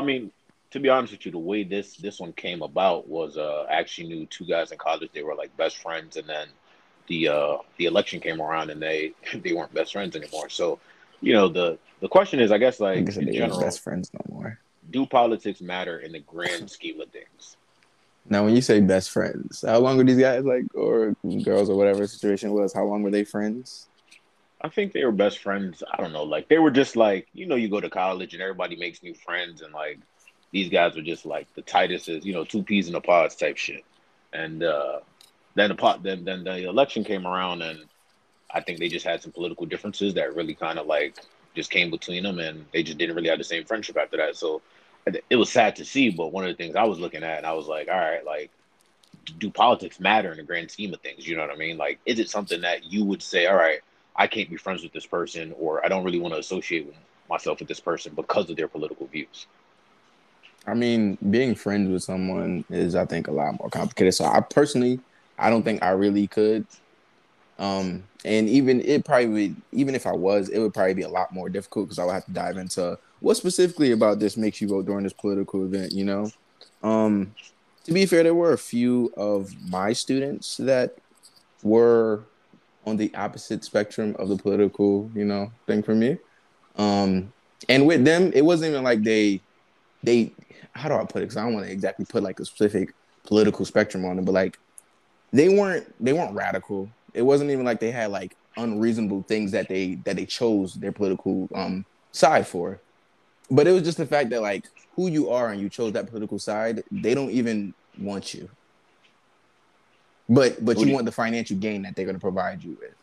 I mean, to be honest with you, the way this this one came about was uh I actually knew two guys in college. They were like best friends, and then the uh the election came around, and they they weren't best friends anymore. So, you know, the the question is, I guess, like Niggas said in general, best friends no more. do politics matter in the grand scheme of things? Now, when you say best friends, how long were these guys like, or girls, or whatever situation was? How long were they friends? I think they were best friends. I don't know, like they were just like you know, you go to college and everybody makes new friends, and like these guys were just like the tightest as you know, two peas in a pod type shit. And uh, then the pot, then then the election came around, and I think they just had some political differences that really kind of like just came between them, and they just didn't really have the same friendship after that. So it was sad to see, but one of the things I was looking at, and I was like, all right, like do politics matter in the grand scheme of things? You know what I mean? Like, is it something that you would say, all right, I can't be friends with this person, or I don't really want to associate with myself with this person because of their political views? I mean, being friends with someone is, I think, a lot more complicated. So, I personally, I don't think I really could. Um, and even it probably would, even if I was, it would probably be a lot more difficult because I would have to dive into what specifically about this makes you vote during this political event. You know, um, to be fair, there were a few of my students that were on the opposite spectrum of the political, you know, thing for me. Um, and with them, it wasn't even like they, they, how do I put it? Because I don't want to exactly put like a specific political spectrum on them, but like they weren't, they weren't radical. It wasn't even like they had like unreasonable things that they that they chose their political um side for. But it was just the fact that like who you are and you chose that political side, they don't even want you. But but you you- want the financial gain that they're going to provide you with,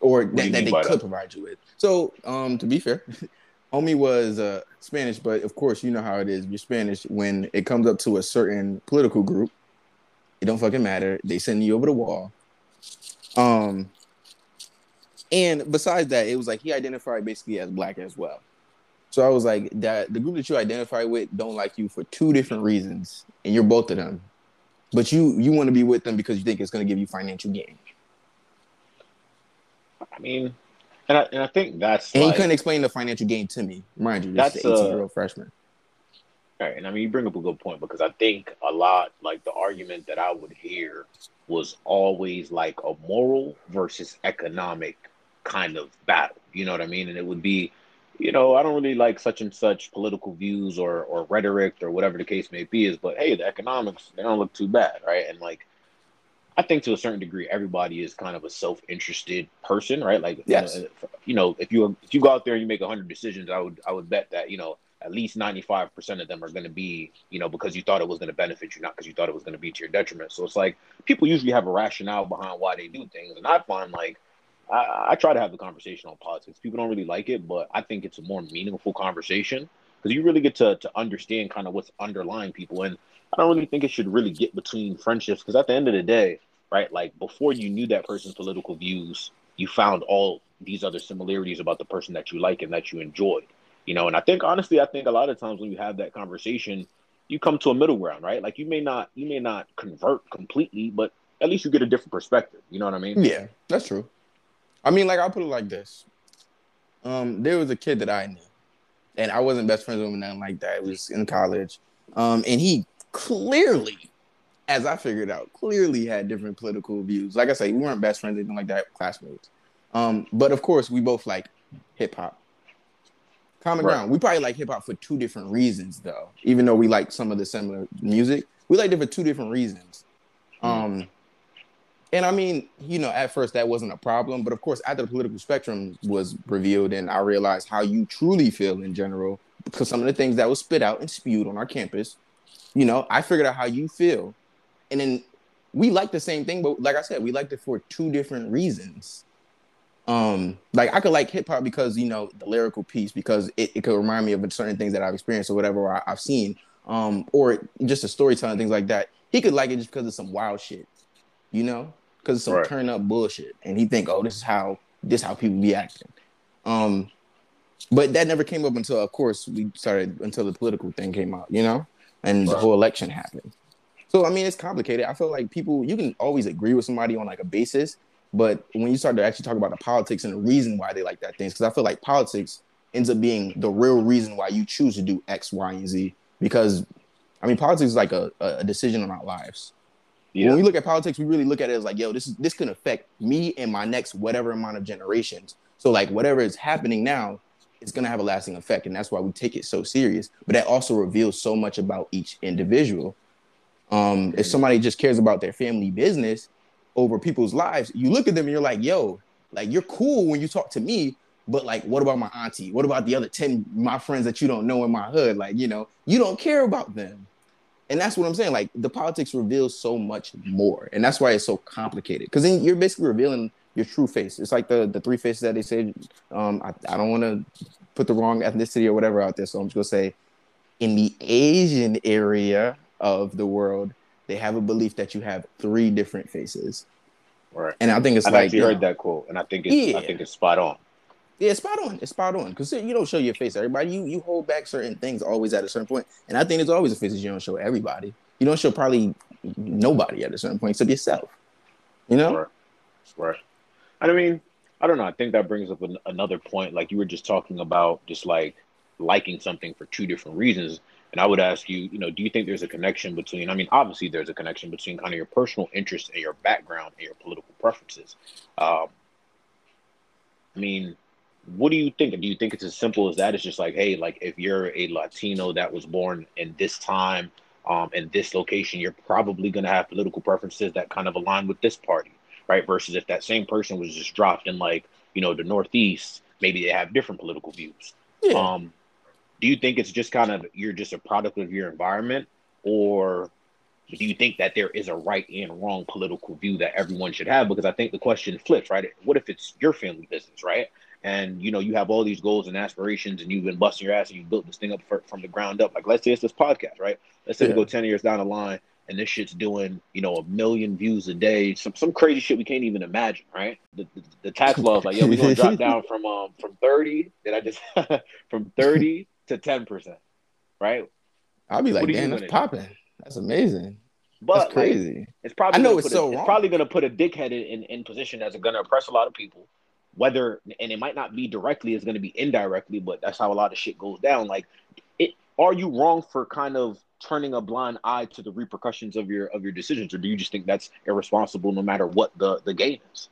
or that, that they could that? provide you with. So um to be fair, homie was uh Spanish, but of course you know how it is. You're Spanish when it comes up to a certain political group, it don't fucking matter. They send you over the wall. Um, and besides that, it was like he identified basically as black as well. So I was like, that the group that you identify with don't like you for two different reasons, and you're both of them. But you you want to be with them because you think it's going to give you financial gain. I mean, and I, and I think that's And he like, couldn't explain the financial gain to me. Mind you, That's, is an 18 year old freshman. Right, and I mean, you bring up a good point because I think a lot, like the argument that I would hear, was always like a moral versus economic kind of battle. You know what I mean? And it would be, you know, I don't really like such and such political views or or rhetoric or whatever the case may be. Is but hey, the economics they don't look too bad, right? And like, I think to a certain degree, everybody is kind of a self-interested person, right? Like, Yes. you know, you know, if you if you go out there and you make hundred decisions, I would I would bet that you know at least 95% of them are going to be, you know, because you thought it was going to benefit you, not because you thought it was going to be to your detriment. So it's like people usually have a rationale behind why they do things. And I find like, I, I try to have the conversation on politics. People don't really like it, but I think it's a more meaningful conversation because you really get to, to understand kind of what's underlying people. And I don't really think it should really get between friendships because at the end of the day, right, like before you knew that person's political views, you found all these other similarities about the person that you like and that you enjoyed you know and i think honestly i think a lot of times when you have that conversation you come to a middle ground right like you may not you may not convert completely but at least you get a different perspective you know what i mean Yeah, that's true. I mean, like I'll put it like this. Um, there was a kid that I knew, and I wasn't best friends with him, nothing like that. It was in college. Um, and he clearly, as I figured out, clearly had different political views. Like I say, we weren't best friends, anything like that, classmates. Um, but of course, we both like hip hop. Common Right. ground. We probably like hip hop for two different reasons, though. Even though we like some of the similar music, we liked it for two different reasons. Um, and I mean, you know, at first that wasn't a problem, but of course, after the political spectrum was revealed, and I realized how you truly feel in general, because some of the things that was spit out and spewed on our campus, you know, I figured out how you feel, and then we like the same thing, but like I said, we liked it for two different reasons. Um, like I could like hip hop because you know the lyrical piece, because it, it could remind me of certain things that I've experienced or whatever I, I've seen, um, or just the storytelling things like that. He could like it just because of some wild shit, you know, because it's some Right. turn up bullshit, and he think, oh, this is how this how people be acting. Um, but that never came up until, of course, we started until the political thing came out, you know, and the whole election happened. So I mean, it's complicated. I feel like people you can always agree with somebody on like a basis, but when you start to actually talk about the politics and the reason why they like that things, because I feel like politics ends up being the real reason why you choose to do X, Y, and Z. Because I mean, politics is like a, a decision on our lives. Yeah. When we look at politics, we really look at it as like, yo, this is this can affect me and my next whatever amount of generations. So like whatever is happening now, it's gonna have a lasting effect, and that's why we take it so serious. But that also reveals so much about each individual. Um, if somebody just cares about their family business over people's lives, you look at them and you're like, yo, like you're cool when you talk to me, but like, what about my auntie? What about the other 10 my friends that you don't know in my hood? Like, you know, you don't care about them. And that's what I'm saying. Like the politics reveals so much more. And that's why it's so complicated. Cause then you're basically revealing your true face. It's like the the three faces that they say. Um, I, I don't want to put the wrong ethnicity or whatever out there. So I'm just gonna say in the Asian area of the world, they have a belief that you have three different faces. Right. And I think it's I've like you heard that quote, and I think it's Yeah. I think it's spot on. Yeah, it's spot on. It's spot on. Because you don't show your face everybody. You you hold back certain things always at a certain point. And I think there's always a faces you don't show everybody. You don't show probably nobody at a certain point except yourself. You know? Right. Right. I mean, I don't know. I think that brings up an, another point. Like you were just talking about, just like liking something for two different reasons. And I would ask you, you know, do you think there's a connection between? I mean, obviously there's a connection between kind of your personal interests and your background and your political preferences. Um, I mean, what do you think? Do you think it's as simple as that? It's just like, hey, like if you're a Latino that was born in this time, um, in this location, you're probably going to have political preferences that kind of align with this party, right? Versus if that same person was just dropped in like, you know, the Northeast, maybe they have different political views. Yeah. Um, do you think it's just kind of you're just a product of your environment, or do you think that there is a right and wrong political view that everyone should have? Because I think the question flips, right? What if it's your family business, right? And you know you have all these goals and aspirations, and you've been busting your ass, and you built this thing up for, from the ground up. Like let's say it's this podcast, right? Let's say we go ten years down the line, and this shit's doing you know a million views a day, some some crazy shit we can't even imagine, right? The, the, the tax law is like, yo, we're gonna drop down from um from thirty. Did I just from thirty to ten percent, right? I'll be like, What are you damn, that's popping. That's amazing. But That's like, crazy. it's probably I know it's put a- so it's probably gonna put a dickhead in, in, in position that's gonna oppress a lot of people. Whether and it might not be directly, it's gonna be indirectly, but that's how a lot of shit goes down. Like, it are you wrong for kind of turning a blind eye to the repercussions of your of your decisions, or do you just think that's irresponsible no matter what the the gain is?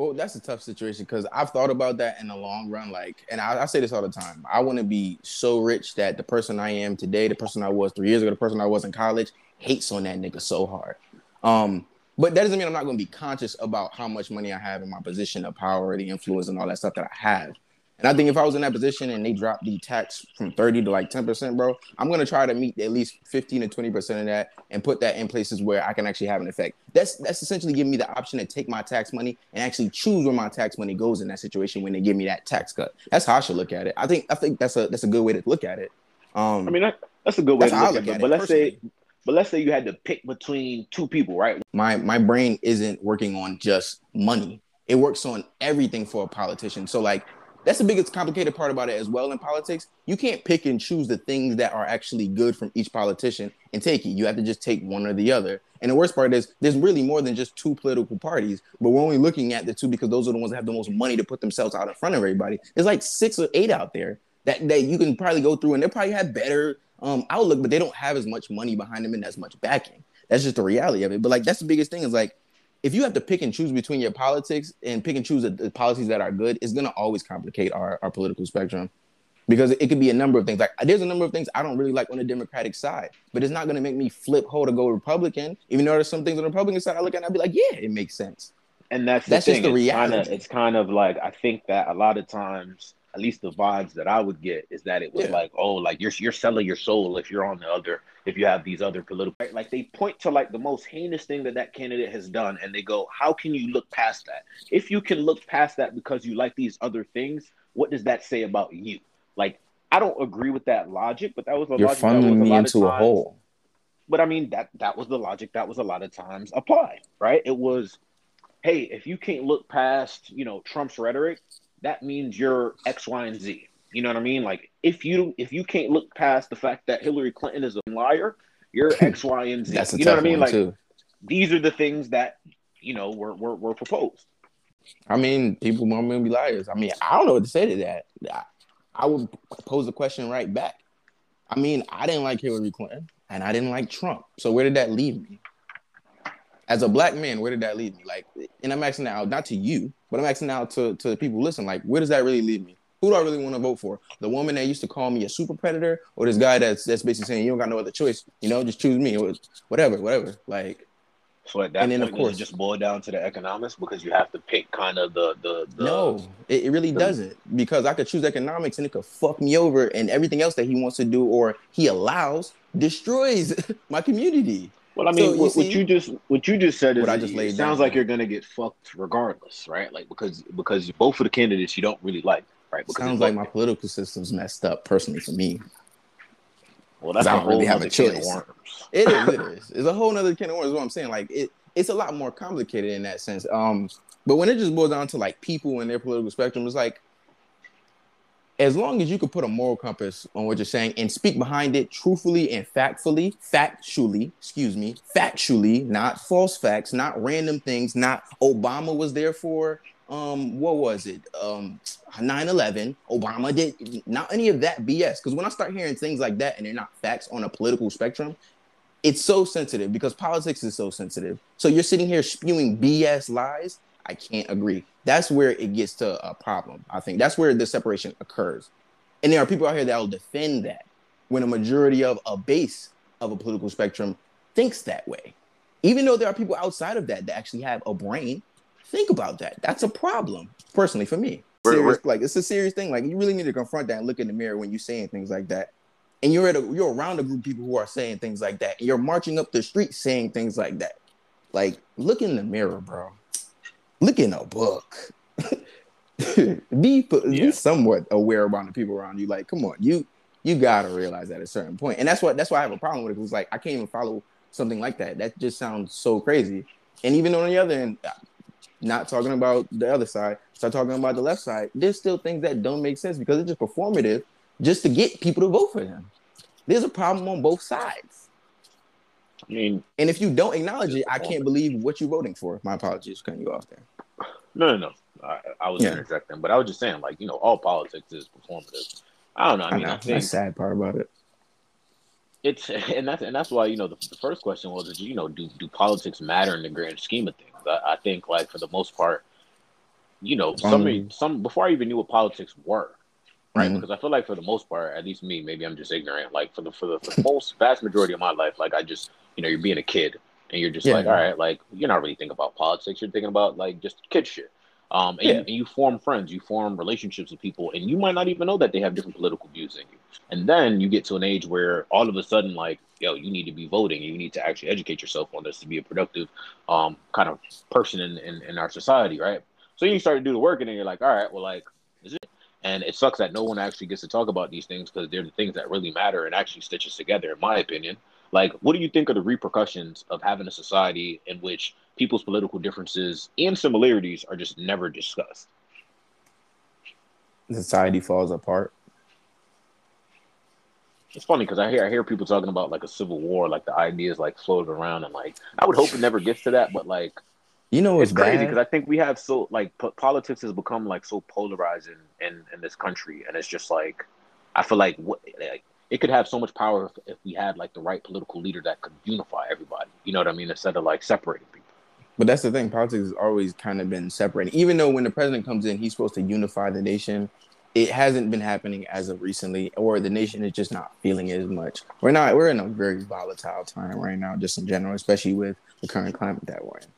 Well, that's a tough situation because I've thought about that in the long run. Like, and I, I say this all the time. I want to be so rich that the person I am today, the person I was three years ago, the person I was in college, hates on that nigga so hard. Um, but that doesn't mean I'm not going to be conscious about how much money I have in my position of power, the influence, and all that stuff that I have. And I think if I was in that position and they dropped the tax from 30 to like 10%, bro, I'm gonna try to meet at least 15 to 20% of that and put that in places where I can actually have an effect. That's that's essentially giving me the option to take my tax money and actually choose where my tax money goes in that situation when they give me that tax cut. That's how I should look at it. I think I think that's a that's a good way to look at it. Um I mean, that, that's a good way to I look at look it. But let's say. But let's say you had to pick between two people, right? my my brain isn't working on just money. It works on everything for a politician. So like that's the biggest complicated part about it as well in politics. You can't pick and choose the things that are actually good from each politician and take it. You have to just take one or the other. And the worst part is there's really more than just two political parties, but we're only looking at the two because those are the ones that have the most money to put themselves out in front of everybody. There's like six or eight out there that, that you can probably go through and they probably have better um, outlook, but they don't have as much money behind them and as much backing. That's just the reality of it. But like that's the biggest thing is like if you have to pick and choose between your politics and pick and choose the, the policies that are good, it's gonna always complicate our, our political spectrum. Because it could be a number of things. Like there's a number of things I don't really like on the Democratic side, but it's not gonna make me flip hoe to go Republican. Even though there's some things on the Republican side I look at and I'll be like, yeah, it makes sense. And that's the That's just the it's reality. it's kind of like I think that a lot of times, at least the vibes that I would get is that it was Yeah. like, oh, like you're you're selling your soul if you're on the other if you have these other political right? like they point to like the most heinous thing that that candidate has done and they go, how can you look past that? If you can look past that because you like these other things, what does that say about you? Like I don't agree with that logic, but that was the You're logic that was funneling a me into a hole. but I mean that that was the logic that was a lot of times applied, right? It was, hey, if you can't look past, you know, Trump's rhetoric, that means you're X, Y, and Z. You know what I mean? Like if you if you can't look past the fact that Hillary Clinton is a liar, you're X, Y, and Z. That's you know what I mean? Like too. these are the things that you know were were, were proposed. I mean, people want me to be liars. I mean, I don't know what to say to that. I, I would pose the question right back. I mean, I didn't like Hillary Clinton and I didn't like Trump. So where did that leave me? As a black man, where did that leave me? Like, and I'm asking now, not to you, but I'm asking now to, to the people listen, like, where does that really leave me? Who do I really want to vote for? The woman that used to call me a super predator, or this guy that's that's basically saying you don't got no other choice, you know, just choose me, or whatever, whatever. Like, so at that and then point, of course, just boil down to the economics because you have to pick kind of the the, the no, it, it really the, doesn't because I could choose economics and it could fuck me over, and everything else that he wants to do or he allows destroys my community. Well, I mean, so, what, you what, you just what you just said is what I just laid sounds down. like you're gonna get fucked regardless, right? Like because because both of the candidates you don't really like, right? Because sounds like my political system's messed up personally for me. Well, that's I don't really have a choice. It is, it is. It's a whole other can of worms. Is what I'm saying. Like it, it's a lot more complicated in that sense. Um, but when it just boils down to like people and their political spectrum, it's like as long as you could put a moral compass on what you're saying and speak behind it truthfully and factfully, factually, excuse me, factually, not false facts, not random things, not Obama was there for um what was it? Um 9-11 obama did not any of that bs because when i start hearing things like that and they're not facts on a political spectrum it's so sensitive because politics is so sensitive. So you're sitting here spewing bs lies? I can't agree that's where it gets to a problem i think that's where the separation occurs and there are people out here that will defend that when a majority of a base of a political spectrum thinks that way even though there are people outside of that that actually have a brain Think about that. That's a problem, personally, for me. Serious, like it's a serious thing. Like you really need to confront that and look in the mirror when you're saying things like that. And you're at a, you're around a group of people who are saying things like that. And you're marching up the street saying things like that. Like look in the mirror, bro. Look in a book. be yeah. be somewhat aware about the people around you. Like, come on, you you gotta realize that at a certain point. And that's what that's why I have a problem with it. It's like I can't even follow something like that. That just sounds so crazy. And even on the other end, uh, not talking about the other side, start talking about the left side, there's still things that don't make sense because it's just performative just to get people to vote for him. There's a problem on both sides. I mean, and if you don't acknowledge it, I can't believe what you're voting for. My apologies, cutting you off there. No, no, no. I, I was yeah. interjecting, but I was just saying, like, you know, all politics is performative. I don't know. I mean, I, know. I think that's sad part about it. It's and that's and that's why you know the, the first question was, you know, do do politics matter in the grand scheme of things? I, I think like for the most part, you know, some um, some before I even knew what politics were, right? Mm-hmm. Because I feel like for the most part, at least me, maybe I'm just ignorant. Like for the for the, for the most vast majority of my life, like I just you know, you're being a kid and you're just yeah, like, all right, like you're not really thinking about politics. You're thinking about like just kid shit. Um, and, yeah. you, and, you, form friends, you form relationships with people, and you might not even know that they have different political views than you. And then you get to an age where all of a sudden, like, yo, you need to be voting. You need to actually educate yourself on this to be a productive um, kind of person in, in, in our society, right? So you start to do the work, and then you're like, all right, well, like, is it? And it sucks that no one actually gets to talk about these things because they're the things that really matter and actually stitch us together, in my opinion. Like, what do you think are the repercussions of having a society in which people's political differences and similarities are just never discussed? Society falls apart. It's funny because I hear I hear people talking about like a civil war, like the ideas like floating around, and like I would hope it never gets to that, but like you know, it's, it's crazy because I think we have so like p- politics has become like so polarizing in in this country, and it's just like I feel like what like it could have so much power if, if we had like the right political leader that could unify everybody. You know what I mean? Instead of like separating people. But that's the thing. Politics has always kind of been separating. Even though when the president comes in, he's supposed to unify the nation. It hasn't been happening as of recently, or the nation is just not feeling it as much. We're not. We're in a very volatile time right now, just in general, especially with the current climate that we're in.